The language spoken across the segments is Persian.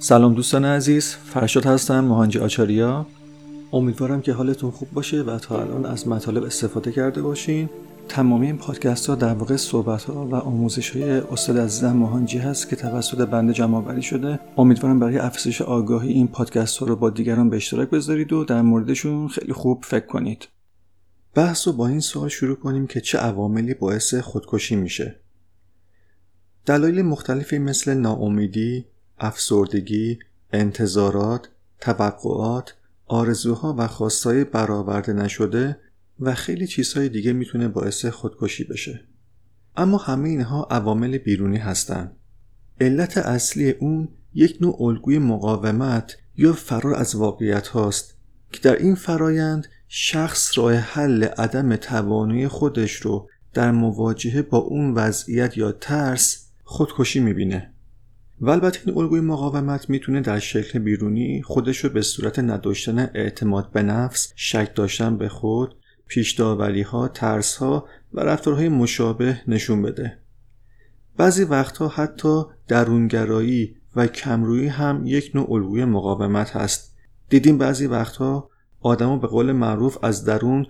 سلام دوستان عزیز فرشاد هستم مهانجی آچاریا. امیدوارم که حالتون خوب باشه و تا الان از مطالب استفاده کرده باشین. تمامی این پادکست ها در واقع صحبت ها و آموزش های استاد عزیزم مهانجی هست که توسط بنده جمع آوری شده. امیدوارم برای افزایش آگاهی این پادکست ها رو با دیگران به اشتراک بذارید و در موردشون خیلی خوب فکر کنید. بحث رو با این سوال شروع کنیم که چه عواملی باعث خودکشی میشه. دلایل مختلفی مثل ناامیدی، افسردگی، انتظارات، توقعات، آرزوها و خواستای برآورده نشده و خیلی چیزهای دیگه می‌تونه باعث خودکشی بشه. اما همه اینها عوامل بیرونی هستند. علت اصلی اون یک نوع الگوی مقاومت یا فرار از واقعیت هاست که در این فرایند شخص راه حل عدم توانایی خودش رو در مواجهه با اون وضعیت یا ترس خودکشی می‌بینه. و البته این الگوی مقاومت می‌تونه در شکل بیرونی خودش رو به صورت نداشتن اعتماد به نفس، شک داشتن به خود، پیش داوری ها، ترس ها و رفتارهای مشابه نشون بده. بعضی وقتها حتی درونگرایی و کمرویی هم یک نوع الگوی مقاومت هست. دیدیم بعضی وقتها آدما به قول معروف از درون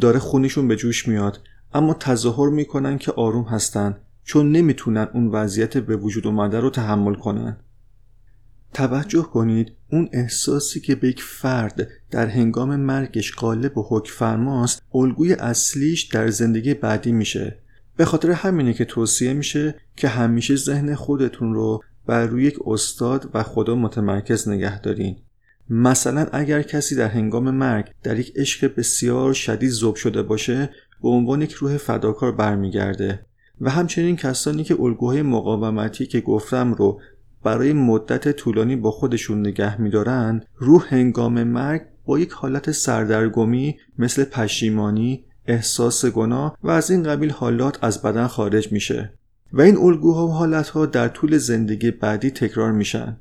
داره خونشون به جوش میاد اما تظاهر می‌کنن که آروم هستن چون نمی‌تونن اون وضعیت به وجود اومده رو تحمل کنن. توجه کنید اون احساسی که به یک فرد در هنگام مرگش غالب و حک فرماست الگوی اصلیش در زندگی بعدی میشه. به خاطر همینه که توصیه میشه که همیشه ذهن خودتون رو بر روی یک استاد و خدا متمرکز نگه دارین. مثلا اگر کسی در هنگام مرگ در یک عشق بسیار شدید ذوب شده باشه به عنوان یک روح فداکار برمیگرده. و همچنین کسانی که الگوهای مقاومتی که گفتم رو برای مدت طولانی با خودشون نگه میدارن روح هنگام مرگ با یک حالت سردرگمی مثل پشیمانی، احساس گناه و از این قبیل حالات از بدن خارج میشه. و این الگوها و حالتها در طول زندگی بعدی تکرار میشن.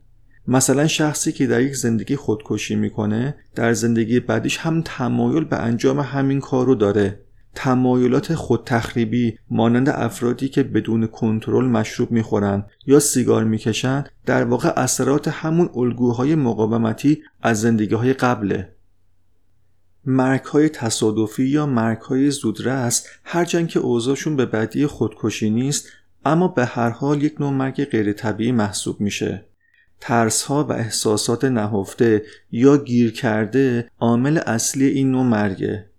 مثلا شخصی که در یک زندگی خودکشی می‌کنه در زندگی بعدیش هم تمایل به انجام همین کار رو داره. تمایلات خودتخریبی مانند افرادی که بدون کنترل مشروب می‌خورند یا سیگار می‌کشند در واقع اثرات همون الگوهای مقاومتی از زندگی های قبله. مرگ های تصادفی یا مرگ های زودرس هرچند که اوضاعشون به بدی خودکشی نیست اما به هر حال یک نوع مرگ غیر طبیعی محسوب میشه. ترس ها و احساسات نهفته یا گیر کرده عامل اصلی این نوع مرگه.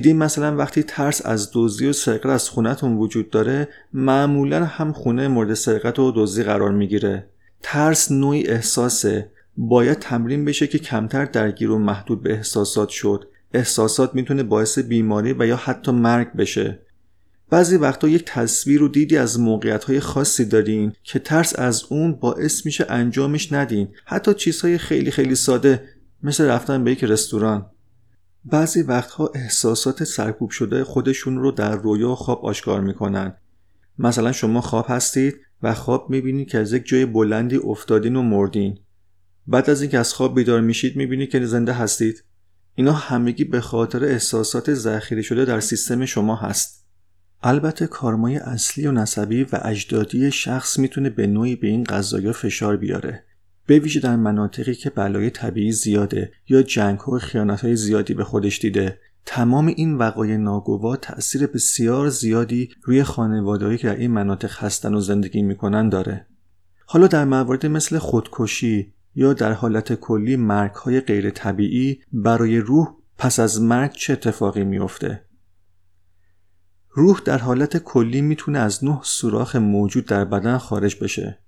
دیدیم مثلا وقتی ترس از دزدی و سرقت از خونتون وجود داره معمولا هم خونه مورد سرقت و دزدی قرار می‌گیره. ترس نوعی احساسه. باید تمرین بشه که کمتر درگیر و محدود به احساسات شد. احساسات می‌تونه باعث بیماری و یا حتی مرگ بشه. بعضی وقتا یک تصویر و دیدی از موقعیت خاصی دارین که ترس از اون باعث میشه انجامش ندین. حتی چیزهای خیلی خیلی ساده مثل رفتن به یک رستوران. بعضی وقتها احساسات سرکوب شده خودشون رو در رویا خواب آشکار می‌کنن. مثلا شما خواب هستید و خواب می‌بینید که از یک جای بلندی افتادین و مردین. بعد از اینکه از خواب بیدار میشید می‌بینید که زنده هستید. اینا همگی به خاطر احساسات ذخیره شده در سیستم شما هست. البته کارمای اصلی و نسبی و اجدادی شخص می‌تونه به نوعی به این قضایا فشار بیاره. به ویژه در مناطقی که بلای طبیعی زیاده یا جنگ و خیانت های زیادی به خودش دیده. تمام این وقایع ناگوار تأثیر بسیار زیادی روی خانوادهایی که در این مناطق هستن و زندگی می‌کنن داره. حالا در موارد مثل خودکشی یا در حالت کلی مرگ های غیر طبیعی برای روح پس از مرگ چه اتفاقی میافته؟ روح در حالت کلی می‌تونه از نه سوراخ موجود در بدن خارج بشه.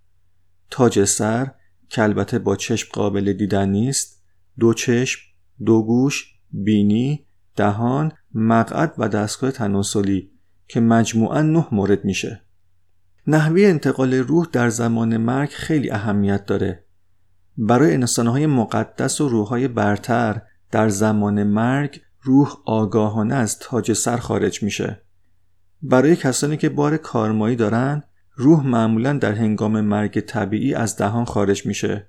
تاج سر که البته با چشم قابل دیدن نیست دو چشم دو گوش بینی دهان مقعد و دستگاه تناسلی که مجموعا نه مورد میشه. نحوی انتقال روح در زمان مرگ خیلی اهمیت داره. برای انسانهای مقدس و روحهای برتر در زمان مرگ روح آگاهانه از تاج سر خارج میشه. برای کسانی که بار کارمایی دارن روح معمولا در هنگام مرگ طبیعی از دهان خارج میشه.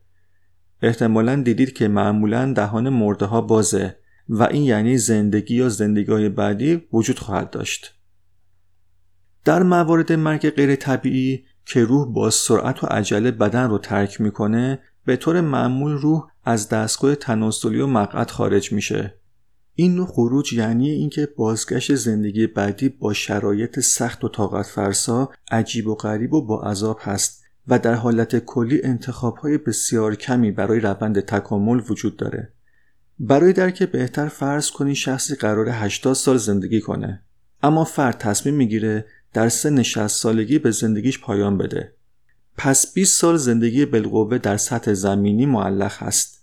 احتمالا دیدید که معمولا دهان مرده ها بازه و این یعنی زندگی یا زندگی بعدی وجود خواهد داشت. در موارد مرگ غیر طبیعی که روح با سرعت و عجله بدن رو ترک می‌کنه به طور معمول روح از دستگاه تناسلی و مقعد خارج میشه این نوع خروج یعنی اینکه بازگشت زندگی بعدی با شرایط سخت و طاقت فرسا عجیب و غریب و با عذاب هست و در حالت کلی انتخاب های بسیار کمی برای روند تکامل وجود داره. برای درک بهتر فرض کنی شخصی قرار 80 سال زندگی کنه. اما فرد تصمیم می‌گیره در سن 60 سالگی به زندگیش پایان بده. پس 20 سال زندگی بالقوه در سطح زمینی معلق هست.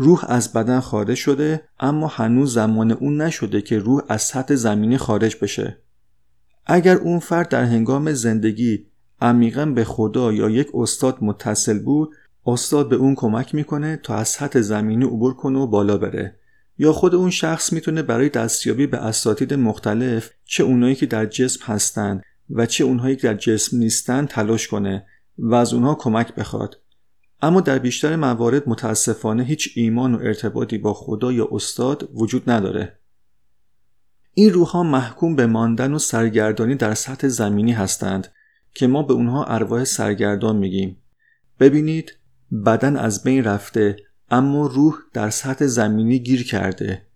روح از بدن خارج شده اما هنوز زمان اون نشده که روح از سطح زمینی خارج بشه. اگر اون فرد در هنگام زندگی عمیقا به خدا یا یک استاد متصل بود استاد به اون کمک می‌کنه تا از سطح زمینی عبور کنه و بالا بره. یا خود اون شخص می‌تونه برای دستیابی به اساتید مختلف چه اونایی که در جسم هستند و چه اونهایی که در جسم نیستن تلاش کنه و از اونها کمک بخواد. اما در بیشتر موارد متاسفانه هیچ ایمان و ارتباطی با خدا یا استاد وجود نداره. این روحها محکوم به ماندن و سرگردانی در سطح زمینی هستند که ما به اونها ارواح سرگردان میگیم. ببینید بدن از بین رفته اما روح در سطح زمینی گیر کرده.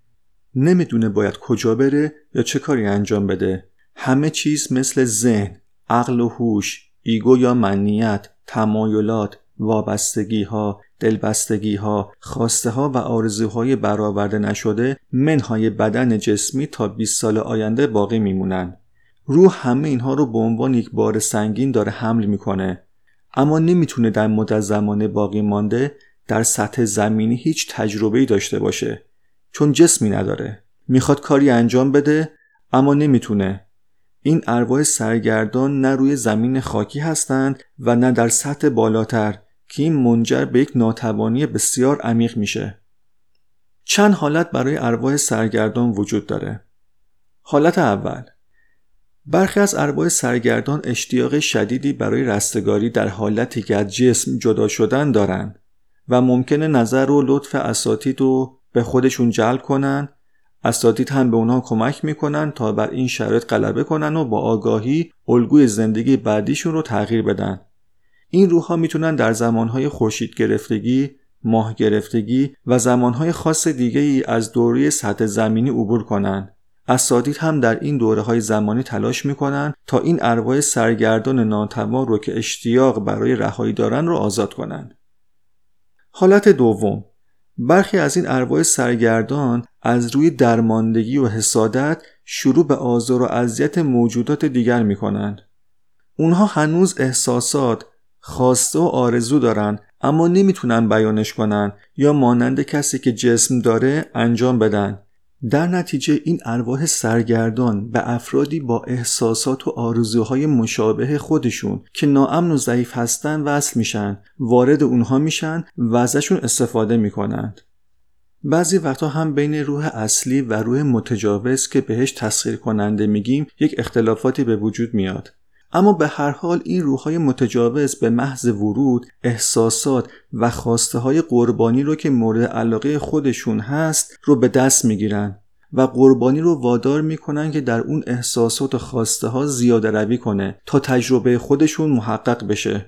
نمی‌دونه باید کجا بره یا چه کاری انجام بده. همه چیز مثل ذهن عقل و هوش ایگو یا منیت تمایلات وابستگی ها دلبستگی ها خواسته ها و آرزوهای برآورده نشده منهای بدن جسمی تا 20 سال آینده باقی میمونن. روح همه اینها رو به عنوان یک بار سنگین داره حمل می‌کنه. اما نمی‌تونه در مدت زمان باقی مانده در سطح زمینی هیچ تجربه داشته باشه چون جسمی نداره. می‌خواد کاری انجام بده اما نمی‌تونه. این ارواح سرگردان نه روی زمین خاکی هستند و نه در سطح بالاتر. که این منجر به یک ناتوانی بسیار عمیق میشه. چند حالت برای ارواح سرگردان وجود داره. حالت اول برخی از ارواح سرگردان اشتیاق شدیدی برای رستگاری در حالتی که از جسم جدا شدن دارند و ممکنه نظر و لطف اساتید رو به خودشون جلب کنن اساتید هم به اونها کمک می‌کنن تا بر این شرایط غلبه کنن و با آگاهی الگوی زندگی بعدیشون رو تغییر بدن. این روحها می‌تونن در زمانهای خورشید گرفتگی ماه گرفتگی و زمانهای خاص دیگه ای از دوره سطح زمینی عبور کنند. اساتید هم در این دوره های زمانی تلاش می‌کنن تا این ارواح سرگردان ناتوان رو که اشتیاق برای رهایی دارن رو آزاد کنند. حالت دوم برخی از این ارواح سرگردان از روی درماندگی و حسادت شروع به آزار و اذیت موجودات دیگر می کنند. اونها هنوز احساسات، خواسته و آرزو دارن اما نمی‌تونن بیانش کنن یا مانند کسی که جسم داره انجام بدن. در نتیجه این ارواح سرگردان به افرادی با احساسات و آرزوهای مشابه خودشون که ناامن و ضعیف هستن وصل میشن وارد اونها میشن و ازشون استفاده می‌کنند. بعضی وقتا هم بین روح اصلی و روح متجاوز که بهش تسخیر کننده میگیم یک اختلافاتی به وجود میاد. اما به هر حال این روحهای متجاوز به محض ورود احساسات و خواسته های قربانی رو که مورد علاقه خودشون هست رو به دست می‌گیرن و قربانی رو وادار می‌کنن که در اون احساسات و خواسته ها زیاده روی کنه تا تجربه خودشون محقق بشه.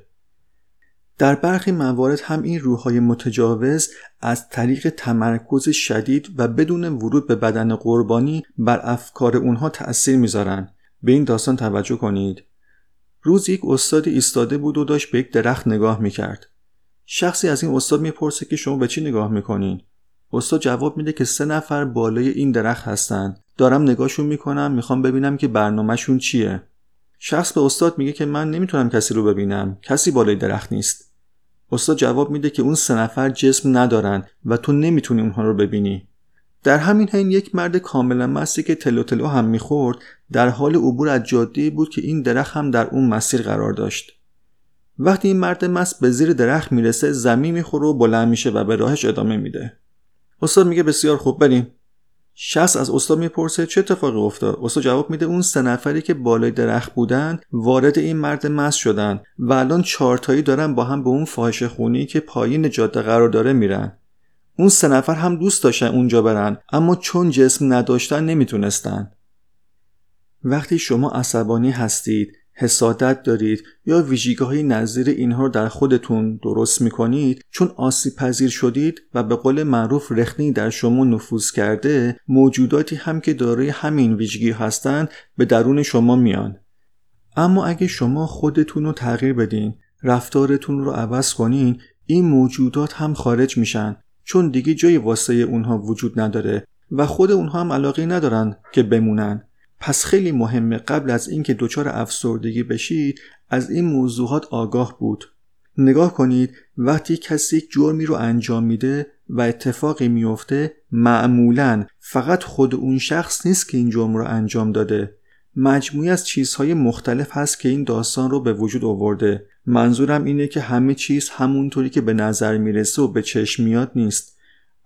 در برخی موارد هم این روحهای متجاوز از طریق تمرکز شدید و بدون ورود به بدن قربانی بر افکار اونها تأثیر می‌ذارن. به این داستان توجه کنید. روز یک استاد ایستاده بود و داشت به یک درخت نگاه می‌کرد. شخصی از این استاد می‌پرسه که شما به چی نگاه می‌کنین؟ استاد جواب میده که سه نفر بالای این درخت هستند دارم نگاهشون می‌کنم می‌خوام ببینم که برنامهشون چیه. شخص به استاد میگه که من نمی‌تونم کسی رو ببینم. کسی بالای درخت نیست. استاد جواب میده که اون سه نفر جسم ندارن و تو نمی‌تونی اونها رو ببینی. در همین حین یک مرد کاملا مستی که تلو تلو هم می‌خورد در حال عبور از جاده بود که این درخت هم در اون مسیر قرار داشت. وقتی این مرد مست به زیر درخت می‌رسه زمین می‌خوره و بلند میشه و به راهش ادامه میده. استاد میگه بسیار خوب بریم. شخص از استاد می‌پرسه چه اتفاقی افتاد؟ استاد جواب میده اون سه نفری که بالای درخت بودن وارد این مرد مست شدن و الان چهارتایی دارن با هم به اون فاحشه خونی که پایین جاده قرار داره میرن. اون سه نفر هم دوست داشتن اونجا برن اما چون جسم نداشتن نمی‌تونستن. وقتی شما عصبانی هستید حسادت دارید یا ویژگیهایی نظیر اینها رو در خودتون درست می‌کنید چون آسیب پذیر شدید و به قول معروف رخنی در شما نفوذ کرده موجوداتی هم که دارای همین ویژگی هستند به درون شما میان. اما اگه شما خودتون رو تغییر بدین رفتارتون رو عوض کنین این موجودات هم خارج میشن. چون دیگه جای واسه اونها وجود نداره و خود اونها هم علاقه ندارن که بمونن. پس خیلی مهمه قبل از اینکه دچار افسردگی بشید از این موضوعات آگاه بود. نگاه کنید وقتی کسی یک جرمی رو انجام میده و اتفاقی میفته معمولا فقط خود اون شخص نیست که این جرم رو انجام داده. مجموعی از چیزهای مختلف هست که این داستان رو به وجود آورده. منظورم اینه که همه چیز همونطوری که به نظر می‌رسه و به چشم میاد نیست.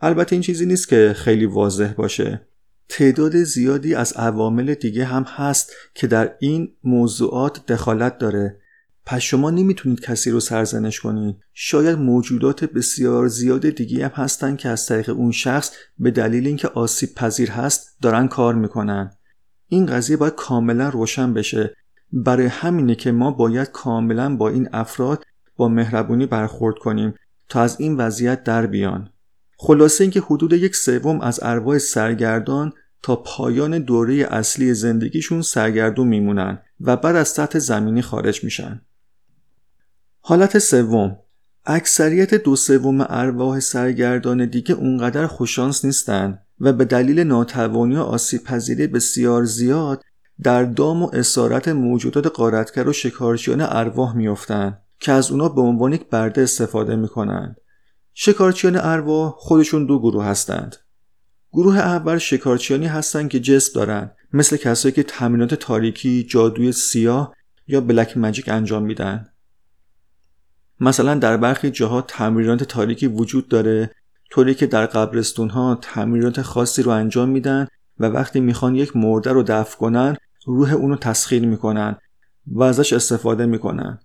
البته این چیزی نیست که خیلی واضح باشه. تعداد زیادی از عوامل دیگه هم هست که در این موضوعات دخالت داره. پس شما نمی‌تونید کسی رو سرزنش کنید. شاید موجودات بسیار زیاد دیگه هم هستن که از طریق اون شخص به دلیل اینکه آسیب پذیر هست دارن کار می‌کنن. این قضیه باید کاملا روشن بشه. برای همینه که ما باید کاملا با این افراد با مهربونی برخورد کنیم تا از این وضعیت در بیان. خلاصه اینکه حدود یک سوم از ارواح سرگردان تا پایان دوره اصلی زندگیشون سرگردون میمونن و بعد از سطح زمینی خارج میشن. حالت سوم. اکثریت دو سوم ارواح سرگردان دیگه اونقدر خوشانس نیستن. و به دلیل ناتوانی و آسیب پذیری بسیار زیاد در دام و اسارت موجودات قارتگر و شکارچیان ارواح میافتند که از اونا به عنوان یک برده استفاده می‌کنند. شکارچیان ارواح خودشون دو گروه هستند. گروه اول شکارچیانی هستند که جسم دارند مثل کسایی که تمرینات تاریکی جادوی سیاه یا بلک مجیک انجام میدن مثلا در برخی جاها تمرینات تاریکی وجود داره طوری که در قبرستون ها تمرینات خاصی رو انجام میدن و وقتی می‌خوان یک مرده رو دفن کنن روح اونو تسخیر می‌کنن و ازش استفاده می‌کنن.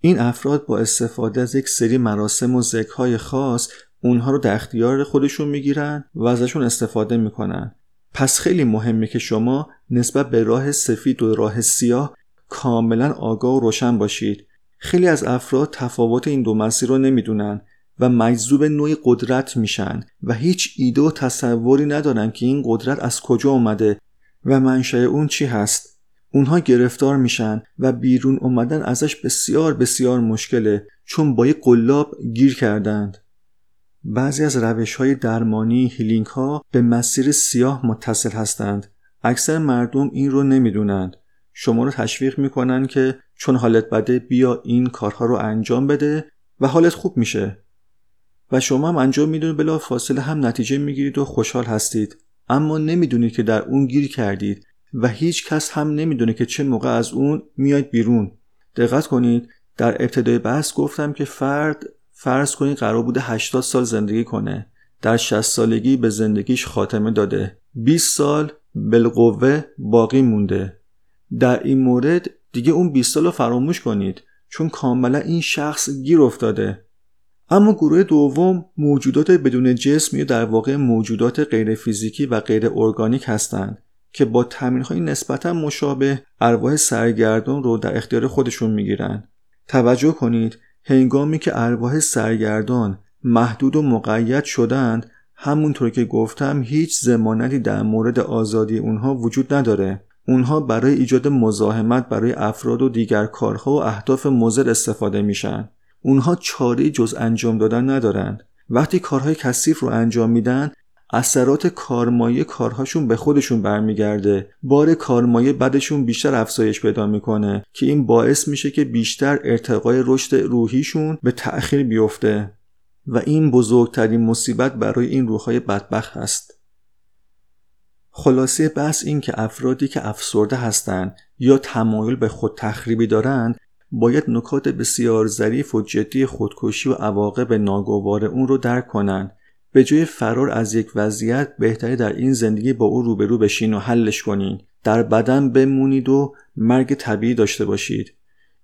این افراد با استفاده از یک سری مراسم و ذکرهای خاص اونها رو در اختیار خودشون می‌گیرن و ازشون استفاده می‌کنن. پس خیلی مهمه که شما نسبت به راه سفید و راه سیاه کاملا آگاه و روشن باشید. خیلی از افراد تفاوت این دو مسیر رو نمی‌دونن. و مجذوب نوعی قدرت میشن و هیچ ایده و تصوری ندارن که این قدرت از کجا اومده و منشأ اون چی هست. اونها گرفتار میشن و بیرون اومدن ازش بسیار بسیار مشکله چون با یک قلاب گیر کردند. بعضی از روش های درمانی هیلینگ ها به مسیر سیاه متصل هستند. اکثر مردم این رو نمی‌دونند. شما رو تشویق می‌کنن که چون حالت بده بیا این کارها رو انجام بده و حالت خوب میشه. و شما هم انجام می‌دونید بلا فاصله هم نتیجه می‌گیرید و خوشحال هستید. اما نمی‌دونید که در اون گیر کردید و هیچ کس هم نمی‌دونه که چه موقع از اون میاد بیرون. دقت کنید در ابتدای بحث گفتم که فرد فرض کنید قرار بوده 80 سال زندگی کنه. در 60 سالگی به زندگیش خاتمه داده. 20 سال بالقوه باقی مونده. در این مورد دیگه اون 20 سال رو فراموش کنید چون کاملا این شخص گیر افتاده. اما گروه دوم موجودات بدون جسم یا در واقع موجودات غیر فیزیکی و غیر ارگانیک هستند که با تمرین های نسبتا مشابه ارواح سرگردان رو در اختیار خودشون می‌گیرن. توجه کنید هنگامی که ارواح سرگردان محدود و مقید شدند همونطور که گفتم هیچ زمانتی در مورد آزادی اونها وجود نداره. اونها برای ایجاد مزاحمت برای افراد و دیگر کارها و اهداف مضر استفاده میشن. اونها چاره جز انجام دادن ندارند. وقتی کارهای کثیف رو انجام میدن اثرات کارمایه کارهاشون به خودشون برمیگرده. بار کارمایه بعدشون بیشتر افزایش پیدا می‌کنه که این باعث میشه که بیشتر ارتقای رشد روحیشون به تأخیر بیفته. و این بزرگترین مصیبت برای این روحهای بدبخت هست. خلاصه بحث این که افرادی که افسرده هستند یا تمایل به خود تخریبی دارند باید نکات بسیار ظریف و جدی خودکشی و عواقب ناگوار اون رو درک کنند. به جای فرار از یک وضعیت بهتری در این زندگی با او روبرو بشین و حلش کنین. در بدن بمونید و مرگ طبیعی داشته باشید.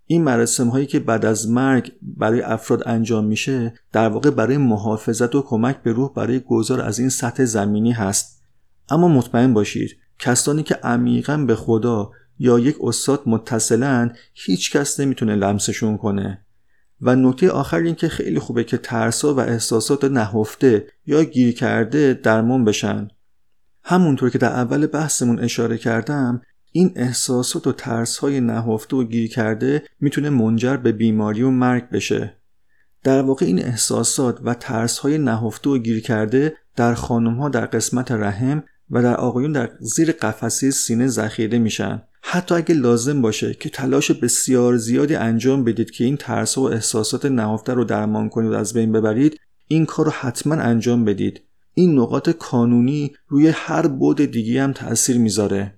این مراسم هایی که بعد از مرگ برای افراد انجام میشه در واقع برای محافظت و کمک به روح برای گذار از این سطح زمینی هست. اما مطمئن باشید کسانی که عمیقا به خدا یا یک استاد متصلا هیچ کس نمی‌تونه لمسشون کنه. و نکته آخر این که خیلی خوبه که ترسا و احساسات نهفته یا گیر کرده درمان بشن. همونطور که در اول بحثمون اشاره کردم این احساسات و ترس های نهفته و گیر کرده می‌تونه منجر به بیماری و مرگ بشه. در واقع این احساسات و ترس های نهفته و گیر کرده در خانم ها در قسمت رحم و در آقایون در زیر قفسه سینه ذخیره میشن. حتی اگه لازم باشه که تلاش بسیار زیادی انجام بدید که این ترس و احساسات نهفته رو درمان کنید و از بین ببرید این کار رو حتما انجام بدید. این نقاط کانونی روی هر بعد دیگه هم تأثیر می‌ذاره.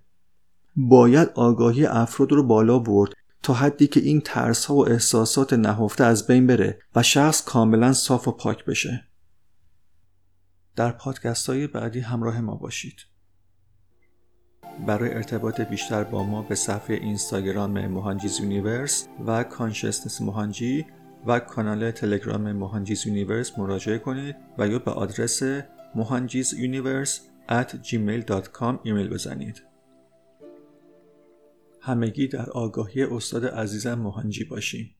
باید آگاهی افراد رو بالا برد تا حدی که این ترس و احساسات نهفته از بین بره و شخص کاملا صاف و پاک بشه. در پادکست های بعدی همراه ما باشید برای ارتباط بیشتر با ما به صفحه اینستاگرام Mohanji's Universe و Consciousness Mohanji و کانال تلگرام Mohanji's Universe مراجعه کنید و یا به آدرس Mohanji's Universe at gmail.com ایمیل بزنید. همگی در آگاهی استاد عزیزم مهانجی باشیم.